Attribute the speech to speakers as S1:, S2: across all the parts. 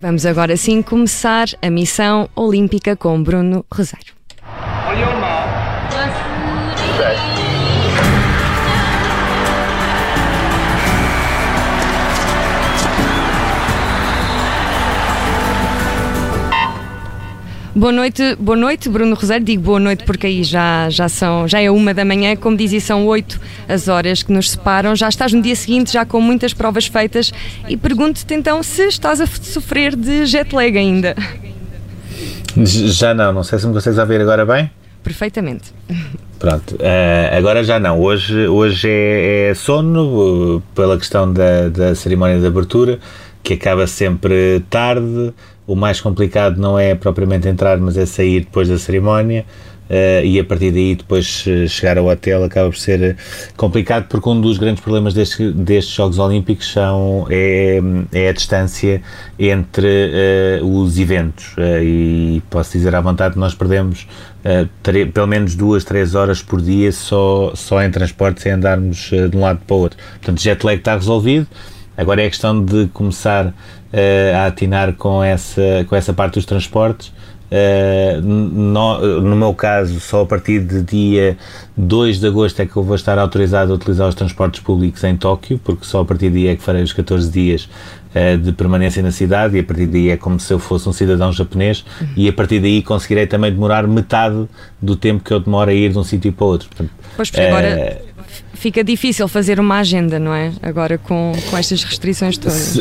S1: Vamos agora sim começar a missão olímpica com Bruno Rosário. Boa noite, boa noite, Bruno Rosário. Digo boa noite porque aí já, já, são, já é uma da manhã, como dizia, são oito as horas que nos separam. Já estás no dia seguinte, já com muitas provas feitas, e pergunto-te então se estás a sofrer de jet lag ainda.
S2: Já não, não sei se me consegues ouvir agora bem.
S1: Perfeitamente.
S2: Pronto, uh, agora já não. Hoje, hoje é, é sono, uh, pela questão da, da cerimónia de abertura, que acaba sempre tarde o mais complicado não é propriamente entrar, mas é sair depois da cerimónia. Uh, e a partir daí depois eh, chegar ao hotel acaba por ser complicado porque um dos grandes problemas destes, destes Jogos Olímpicos são, é, é a distância entre uh, os eventos uh, e posso dizer à vontade nós perdemos pelo menos duas, três horas por dia só, só em transporte sem andarmos de um lado para o outro. Portanto, jet lag está resolvido, agora é questão de começar uh, a atinar com essa, com essa parte dos transportes. Uh, no, no, meu caso, só a partir de dia 2 de agosto é que eu vou estar autorizado a utilizar os transportes públicos em Tóquio, porque só a partir daí é que farei os 14 dias uh, de permanência na cidade e a partir daí é como se eu fosse um cidadão japonês uhum. e a partir daí conseguirei também demorar metade do tempo que eu demoro a ir de um sítio para outro.
S1: Portanto, pois, porque agora fica difícil fazer uma agenda, não é? Agora com, com estas restrições todas.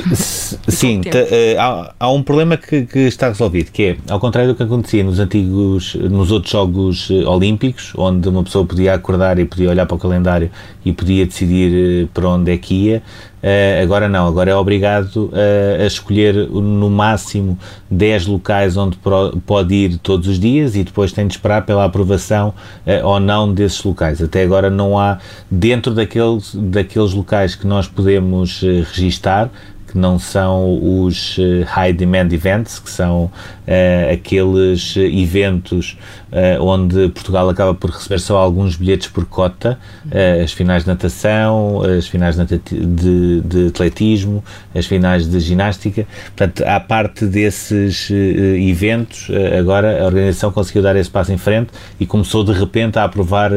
S2: Sim, uh, há, há, um problema que, que, está resolvido, que é, ao contrário do que acontecia nos antigos, nos outros Jogos uh, Olímpicos, onde uma pessoa podia acordar e podia olhar para o calendário e podia decidir uh, para onde é que ia, Uh, agora não, agora é obrigado uh, a escolher no máximo 10 locais onde pro, pode ir todos os dias e depois tem de esperar pela aprovação uh, ou não desses locais. Até agora não há, dentro daqueles, daqueles locais que nós podemos registar, que não são os high demand events, que são uh, aqueles eventos uh, onde Portugal acaba por receber só alguns bilhetes por cota, uh, as finais de natação, as finais de, de, de, atletismo, as finais de ginástica. Portanto, à parte desses eventos, agora a organização conseguiu dar esse passo em frente e começou de repente a aprovar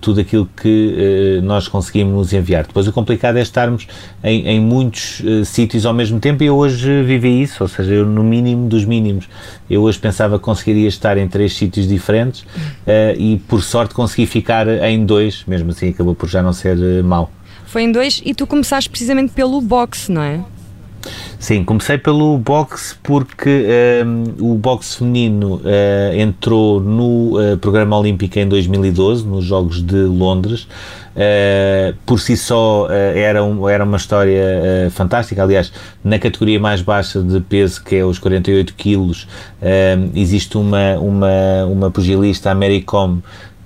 S2: tudo aquilo que nós conseguimos enviar. Depois o complicado é estarmos em, em muitos sítios ao mesmo tempo e eu hoje vivi isso, ou seja, eu no mínimo dos mínimos eu hoje pensava que conseguiria estar em três sítios diferentes uh, e por sorte consegui ficar em dois, mesmo assim acabou por já não ser uh, mau.
S1: Foi em dois e tu começaste precisamente pelo boxe, não é?
S2: Sim, comecei pelo boxe porque um, ehm, o boxe feminino uh, entrou no uh, programa olímpico em 2012, nos Jogos de Londres. Uh, por si só era, um, era uma história fantástica. Aliás, na categoria mais baixa de peso, que é os 48 quilos, ehm, existe uma, uma, uma pugilista, a Mary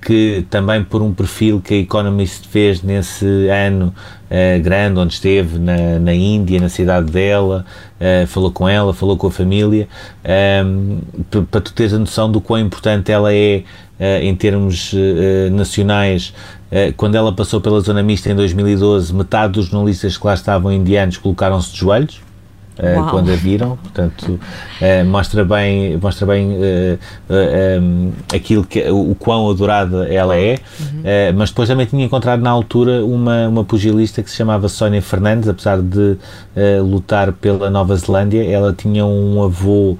S2: que também por um perfil que a Economist fez nesse ano uh, grande, onde esteve na, na Índia, na cidade dela, uh, falou com ela, falou com a família, um, ehm, para tu teres a noção do quão importante ela é uh, em termos nacionais. quando ela passou pela zona mista em 2012, metade dos jornalistas que lá estavam indianos colocaram-se de joelhos uh, quando a viram, portanto uh, mostra bem, mostra bem uh, um, aquilo que, o, o quão adorada ela é, uhum. mas depois também tinha encontrado na altura uma, uma pugilista que se chamava Sónia Fernandes, apesar de lutar pela Nova Zelândia, ela tinha um avô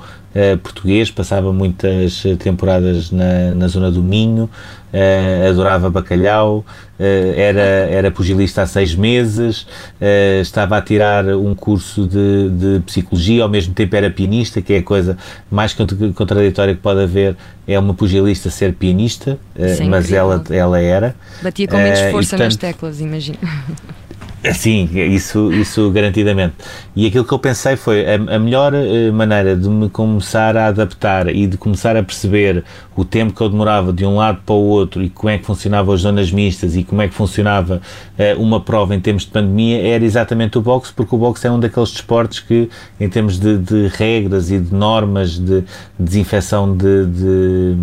S2: português, passava muitas temporadas na, na zona do Minho, uh, adorava bacalhau, uh, era, era pugilista há seis meses, estava a tirar um curso de, de psicologia, ao mesmo tempo era pianista, que é a coisa mais contraditória que pode haver, é uma pugilista ser pianista, mas ela, ela era.
S1: Batia com menos força portanto, nas teclas, imagino.
S2: Sim, isso, isso garantidamente. E aquilo que eu pensei foi a, a melhor uh, maneira de me começar a adaptar e de começar a perceber o tempo que eu demorava de um lado para o outro e como é que funcionavam as zonas mistas e como é que funcionava uh, uma prova em termos de pandemia era exatamente o boxe, porque o boxe é um daqueles desportos que, em termos de, de regras e de normas de desinfecção de, de,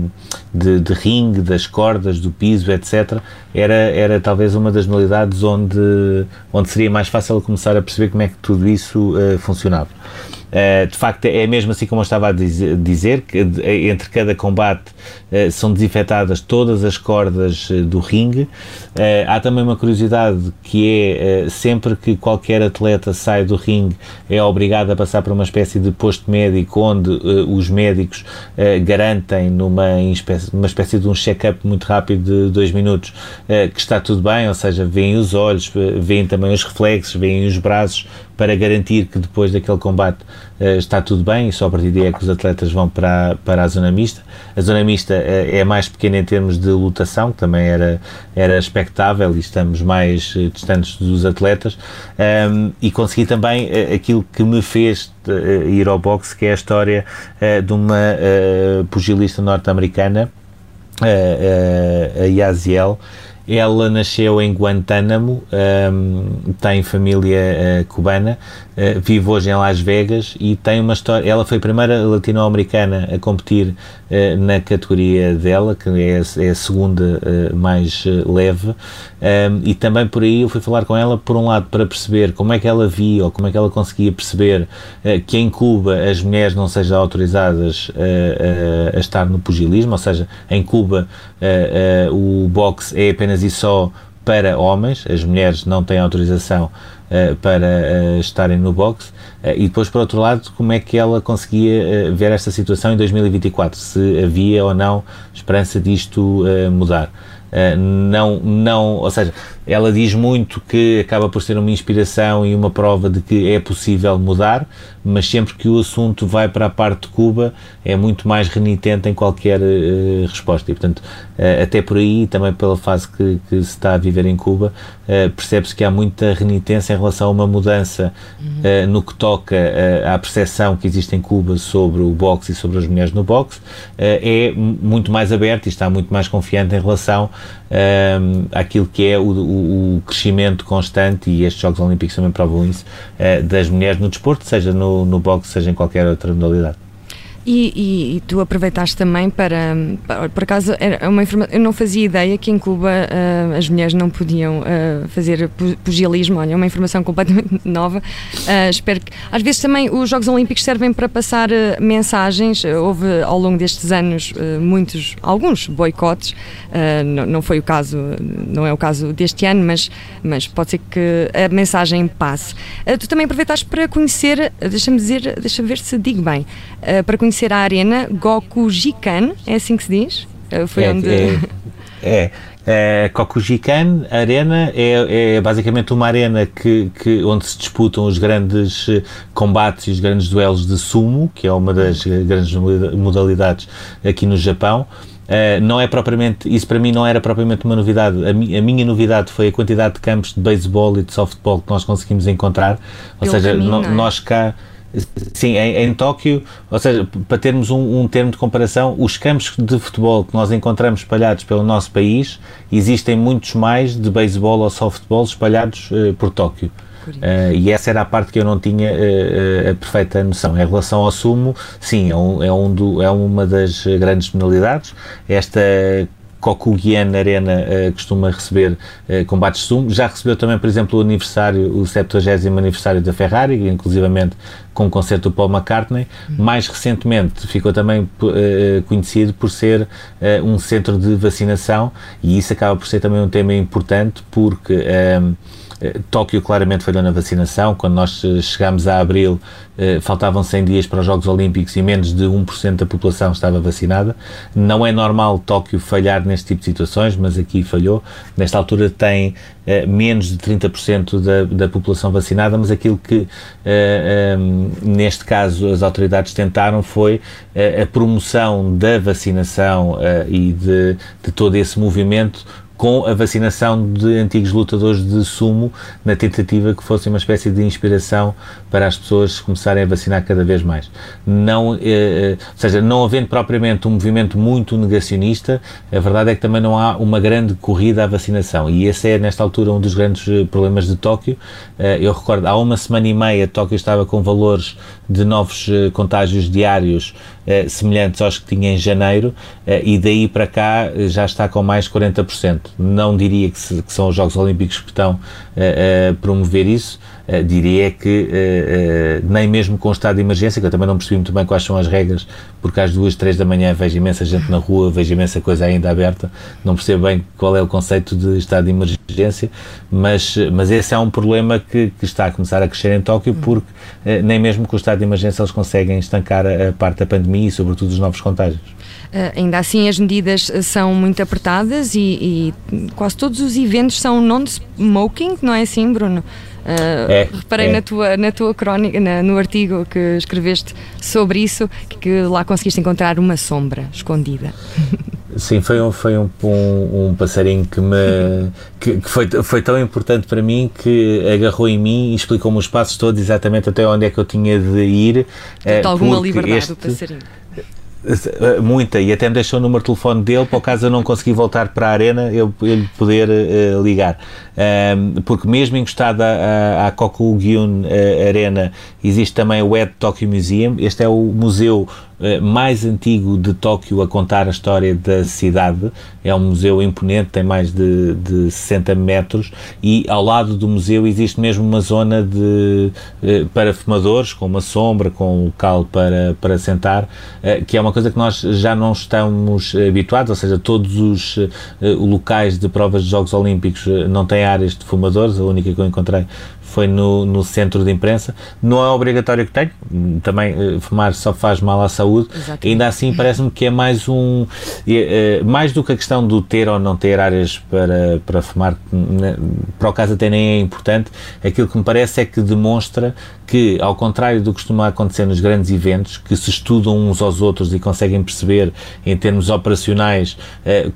S2: de, de ringue, das cordas, do piso, etc., era, era talvez uma das modalidades onde, onde seria mais fácil começar a perceber como é que tudo isso uh, funcionava. Uh, de facto, é mesmo assim como eu estava a dizer, que entre cada combate uh, são desinfetadas todas as cordas uh, do ringue. há também uma curiosidade que é sempre que qualquer atleta sai do ringue é obrigado a passar por uma espécie de posto médico onde os médicos garantem numa espécie, espécie de um check-up muito rápido de dois minutos que está tudo bem, ou seja, veem os olhos, veem também os reflexos, veem os braços para garantir que depois daquele combate uh, está tudo bem e só a partir daí é que os atletas vão para, para a zona mista. A zona mista uh, é mais pequena em termos de lotação, que também era, era expectável e estamos mais uh, distantes dos atletas um, e consegui também aquilo que me fez ir ao boxe, que é a história de uma pugilista norte-americana, a Yaziel, ela nasceu em Guantánamo, um, tem família uh, cubana, uh, vive hoje em Las Vegas e tem uma história. Ela foi a primeira latino-americana a competir uh, na categoria dela, que é, é a segunda mais leve, um, e também por aí eu fui falar com ela, por um lado, para perceber como é que ela via ou como é que ela conseguia perceber que em Cuba as mulheres não sejam autorizadas a estar no pugilismo, ou seja, em Cuba o boxe é apenas e só para homens, as mulheres não têm autorização uh, para uh, estarem no boxe, uh, e depois, por outro lado, como é que ela conseguia ver esta situação em 2024, se havia ou não esperança disto mudar. não, não, ou seja, ela diz muito que acaba por ser uma inspiração e uma prova de que é possível mudar, mas sempre que o assunto vai para a parte de Cuba é muito mais renitente em qualquer uh, resposta. E, portanto, uh, até por aí, também pela fase que, que, se está a viver em Cuba, uh, percebe-se que há muita renitência em relação a uma mudança uhum. no que toca à percepção que existe em Cuba sobre o boxe e sobre as mulheres no boxe. é muito mais aberto e está muito mais confiante em relação àquilo que é o, o, o, crescimento constante, e estes Jogos Olímpicos também provam isso, das mulheres no desporto, seja no no, boxe, seja em qualquer outra modalidade.
S1: E, e, e, tu aproveitaste também para, para, por acaso, era uma informação, eu não fazia ideia que em Cuba uh, as mulheres não podiam uh, fazer pugilismo, olha, é uma informação completamente nova. Uh, espero que, às vezes também os Jogos Olímpicos servem para passar mensagens, houve ao longo destes anos muitos, alguns boicotes, não, não foi o caso, não é o caso deste ano, mas, mas pode ser que a mensagem passe. tu também aproveitaste para conhecer, deixa-me dizer, deixa-me ver se digo bem, para conhecer conhecer a arena Gokujikan, é assim que se diz?
S2: Eh, foi é, onde. É, é. É, Kokujikan Arena é, é, basicamente uma arena que, que, onde se disputam os grandes eh, combates e os grandes duelos de sumo, que é uma das grandes modalidades aqui no Japão. Uh, não é propriamente, isso para mim não era propriamente uma novidade. A, mi, a minha novidade foi a quantidade de campos de beisebol e de softball que nós conseguimos encontrar. Ou Pelo seja, caminho, no, é? nós cá Sim, em, em, Tóquio, ou seja, para termos um, um, termo de comparação, os campos de futebol que nós encontramos espalhados pelo nosso país, existem muitos mais de beisebol ou softball espalhados uh, por Tóquio. Uh, e essa era a parte que eu não tinha uh, a perfeita noção. Em relação ao sumo, sim, é, um, é, um do, é uma das grandes penalidades. Esta Kokugian Arena uh, costuma receber uh, combates sumo. Já recebeu também, por exemplo, o aniversário, o 70 aniversário da Ferrari, inclusivamente com o concerto do Paul McCartney. Uhum. Mais recentemente ficou também uh, conhecido por ser um centro de vacinação e isso acaba por ser também um tema importante porque Tóquio claramente falhou na vacinação. Quando nós eh, chegámos a abril, eh, faltavam 100 dias para os Jogos Olímpicos e menos de 1% da população estava vacinada. Não é normal Tóquio falhar neste tipo de situações, mas aqui falhou. Nesta altura tem menos de 30% da, da população vacinada, mas aquilo que, neste caso, as autoridades tentaram foi a promoção da vacinação e de, de todo esse movimento com a vacinação de antigos lutadores de sumo, na tentativa que fosse uma espécie de inspiração para as pessoas começarem a vacinar cada vez mais. Não, eh, eh, ou seja, não havendo propriamente um movimento muito negacionista, a verdade é que também não há uma grande corrida à vacinação e esse é, nesta altura, um dos grandes eh, problemas de Tóquio. Eh, eu recordo, há uma semana e meia, Tóquio estava com valores de novos eh, contágios diários eh, semelhantes aos que tinha em janeiro e daí para cá já está com mais 40%. Não diria que, se, que são os Jogos Olímpicos que estão a promover isso, uh, diria que uh, nem mesmo com o estado de emergência, que eu também não percebi muito bem quais são as regras, porque às duas, três da manhã vejo imensa gente na rua, vejo imensa coisa ainda aberta, não percebo bem qual é o conceito de estado de emergência, mas, mas esse é um problema que, que está a começar a crescer em Tóquio, porque nem mesmo com o estado de emergência eles conseguem estancar a, a parte da pandemia e, sobretudo, os novos contágios.
S1: Uh, ainda assim, as medidas são muito apertadas e, e quase todos os eventos são non-smoking, não é assim, Bruno? Uh, é, reparei é. Na, tua, na tua crónica, na, no artigo que escreveste sobre isso, que, que, lá conseguiste encontrar uma sombra escondida.
S2: Sim, foi um, foi um, um, um passarinho que me que, que, foi, foi tão importante para mim que agarrou em mim e explicou-me os passos todos exatamente até onde é que eu tinha de ir.
S1: Tem alguma liberdade este, o passarinho.
S2: Muita, e até me deixou o número de telefone dele para o caso eu não conseguir voltar para a arena, eu, ele poder uh, ligar. Porque mesmo encostado à, à Kokugyun uh, Arena existe também o Ed Tokyo Museum. Este é o museu mais antigo de Tóquio a contar a história da cidade. É um museu imponente, tem mais de, de 60 metros e ao lado do museu existe mesmo uma zona de, uh, para fumadores, com uma sombra, com um local para, para sentar, que é uma coisa que nós já não estamos habituados, ou seja, todos os locais de provas de Jogos Olímpicos não têm áreas de fumadores, a única que eu encontrei foi no, no centro de imprensa. Não é obrigatório que tenha, também uh, fumar só faz mal à saúde. Exatamente. Ainda assim, parece-me que é mais um. Uh, mais do que a questão do ter ou não ter áreas para, para fumar, né, para o caso até nem é importante. Aquilo que me parece é que demonstra que, ao contrário do que costuma acontecer nos grandes eventos, que se estudam uns aos outros e conseguem perceber, em termos operacionais,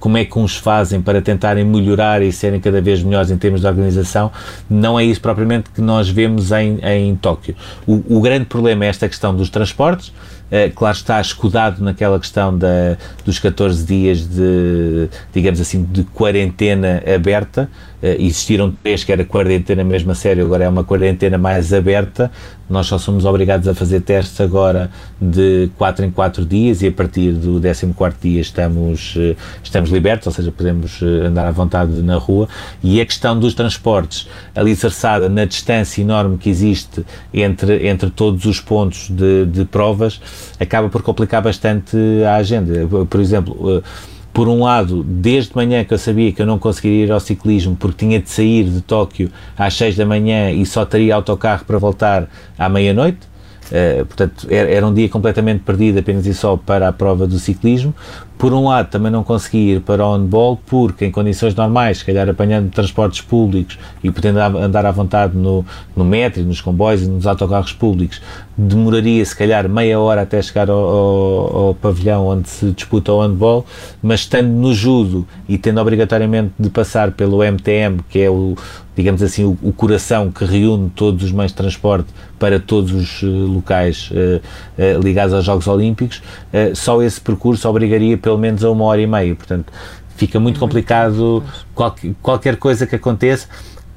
S2: como é que uns fazem para tentarem melhorar e serem cada vez melhores em termos de organização, não é isso propriamente que nós vemos em, em Tóquio. O, o grande problema é esta questão dos transportes, Uh, claro está escudado naquela questão da, dos 14 dias de, digamos assim, de quarentena aberta, existiram três que era quarentena mesmo a sério, agora é uma quarentena mais aberta. Nós só somos obrigados a fazer testes agora de 4 em 4 dias e a partir do 14 dia estamos, uh, estamos libertos, ou seja, podemos uh, andar à vontade na rua. E a questão dos transportes, alicerçada na distância enorme que existe entre, entre todos os pontos de, de provas, acaba por complicar bastante a agenda. Por exemplo, por um lado, desde manhã que eu sabia que eu não conseguiria ir ao ciclismo porque tinha de sair de Tóquio às 6 da manhã e só teria autocarro para voltar à meia-noite, uh, portanto era, era, um dia completamente perdido apenas e só para a prova do ciclismo. Por um lado, também não consegui ir para o handball porque, em condições normais, se calhar apanhando transportes públicos e podendo andar à vontade no, no metro, nos comboios e nos autocarros públicos, demoraria se calhar meia hora até chegar ao, ao, ao pavilhão onde se disputa o handball, mas estando no judo e tendo obrigatoriamente de passar pelo MTM, que é o, digamos assim, o, o, coração que reúne todos os meios de transporte para todos os uh, locais uh, uh, ligados aos Jogos Olímpicos, só esse percurso obrigaria pelo menos a uma hora e meia. Portanto, fica muito complicado qualquer, qualquer coisa que aconteça.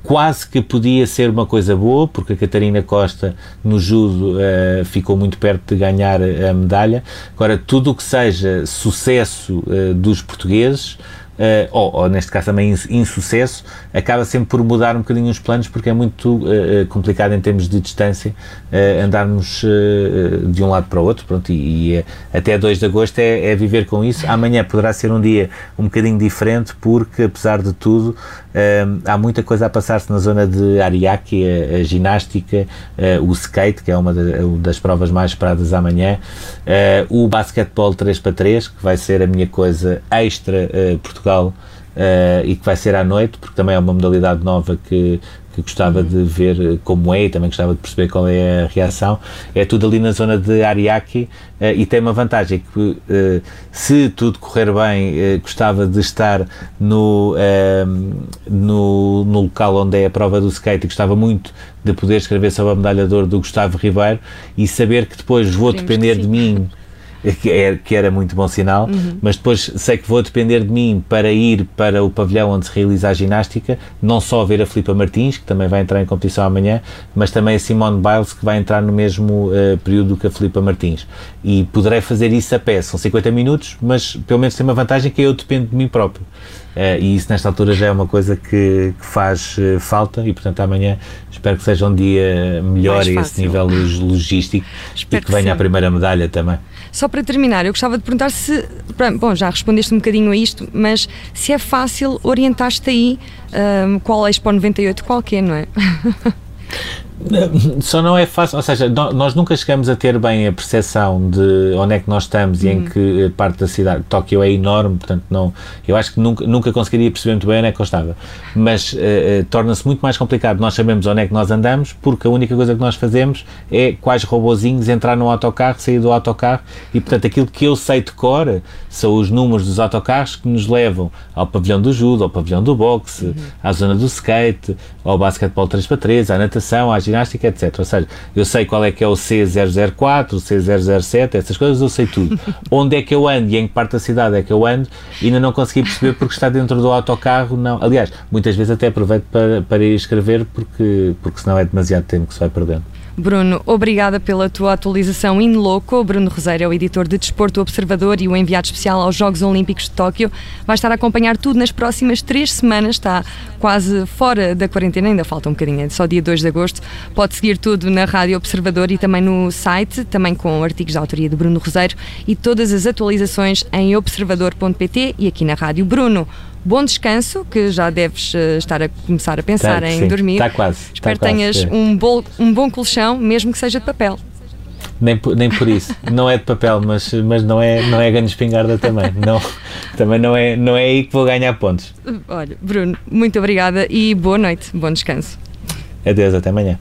S2: Quase que podia ser uma coisa boa, porque a Catarina Costa no judo uh, ficou muito perto de ganhar a medalha. Agora, tudo o que seja sucesso uh, dos portugueses, uh, ou, ou, neste caso também insucesso, acaba sempre por mudar um bocadinho os planos porque é muito uh, complicado em termos de distância uh, andarmos de um lado para o outro, pronto, e, e até 2 de agosto é, é, viver com isso. Amanhã poderá ser um dia um bocadinho diferente porque, apesar de tudo, há muita coisa a passar-se na zona de Ariake, a, a ginástica, o skate, que é uma das provas mais esperadas amanhã, o basquetebol 3 para 3, que vai ser a minha coisa extra Portugal Portugal uh, e que vai ser à noite, porque também é uma modalidade nova que, que gostava de ver como é e também gostava de perceber qual é a reação. É tudo ali na zona de Ariake uh, e tem uma vantagem que uh, se tudo correr bem, gostava de estar no, no, no, local onde é a prova do skate e gostava muito de poder escrever sobre a medalha de ouro do Gustavo Ribeiro e saber que depois vou depender de mim que, é, que era muito bom sinal, uhum. mas depois sei que vou depender de mim para ir para o pavilhão onde se realiza a ginástica, não só ver a Filipa Martins, que também vai entrar em competição amanhã, mas também a Simone Biles, que vai entrar no mesmo uh, período que a Filipa Martins. E poderei fazer isso a pé, são 50 minutos, mas pelo menos tem uma vantagem que eu dependo de mim próprio. Uh, e isso nesta altura já é uma coisa que, que faz uh, falta e portanto amanhã espero que seja um dia melhor a esse nível logístico espero e que, que venha sim. a primeira medalha também.
S1: Só para terminar, eu gostava de perguntar se, bom, já respondeste um bocadinho a isto, mas se é fácil orientar-te aí um, qual é Expo 98 qualquer, não é?
S2: Só não é fácil, ou seja, nós nunca chegamos a ter bem a percepção de onde é que nós estamos e em uhum. que parte da cidade. Tóquio é enorme, portanto, não, eu acho que nunca, nunca conseguiria perceber muito bem onde é que eu estava. Mas uh, torna-se muito mais complicado nós sabemos onde é que nós andamos, porque a única coisa que nós fazemos é quais robozinhos entrar no autocarro, sair do autocarro e, portanto, aquilo que eu sei de cor são os números dos autocarros que nos levam ao pavilhão do judo, ao pavilhão do boxe, uhum. à zona do skate, ao basquetebol 3x3, à natação, à ginástica, etc. Ou seja, eu sei qual é que é o C004, o C007, essas coisas eu sei tudo. Onde é que eu ando e em que parte da cidade é que eu ando, ainda não consegui perceber porque está dentro do autocarro, não. Aliás, muitas vezes até aproveito para, para ir escrever porque, porque senão é demasiado tempo que se vai perdendo.
S1: Bruno, obrigada pela tua atualização in loco. Bruno Roseiro é o editor de Desporto Observador e o enviado especial aos Jogos Olímpicos de Tóquio. Vai estar a acompanhar tudo nas próximas três semanas. Está quase fora da quarentena, ainda falta um bocadinho, é só dia 2 de agosto. Pode seguir tudo na Rádio Observador e também no site, também com artigos de autoria de Bruno Roseiro e todas as atualizações em observador.pt e aqui na Rádio Bruno bom descanso, que já deves uh, estar a começar a pensar tá, em sim, dormir.
S2: Está quase.
S1: Espero
S2: que
S1: tenhas um, bol, um bom colchão, mesmo que seja de papel.
S2: Nem, nem por isso. Não é de papel, mas, mas não é, não é ganho espingarda também. Não, também não é, não é aí que vou ganhar pontos.
S1: Olha, Bruno, muito obrigada e boa noite. Bom descanso.
S2: Adeus, até amanhã.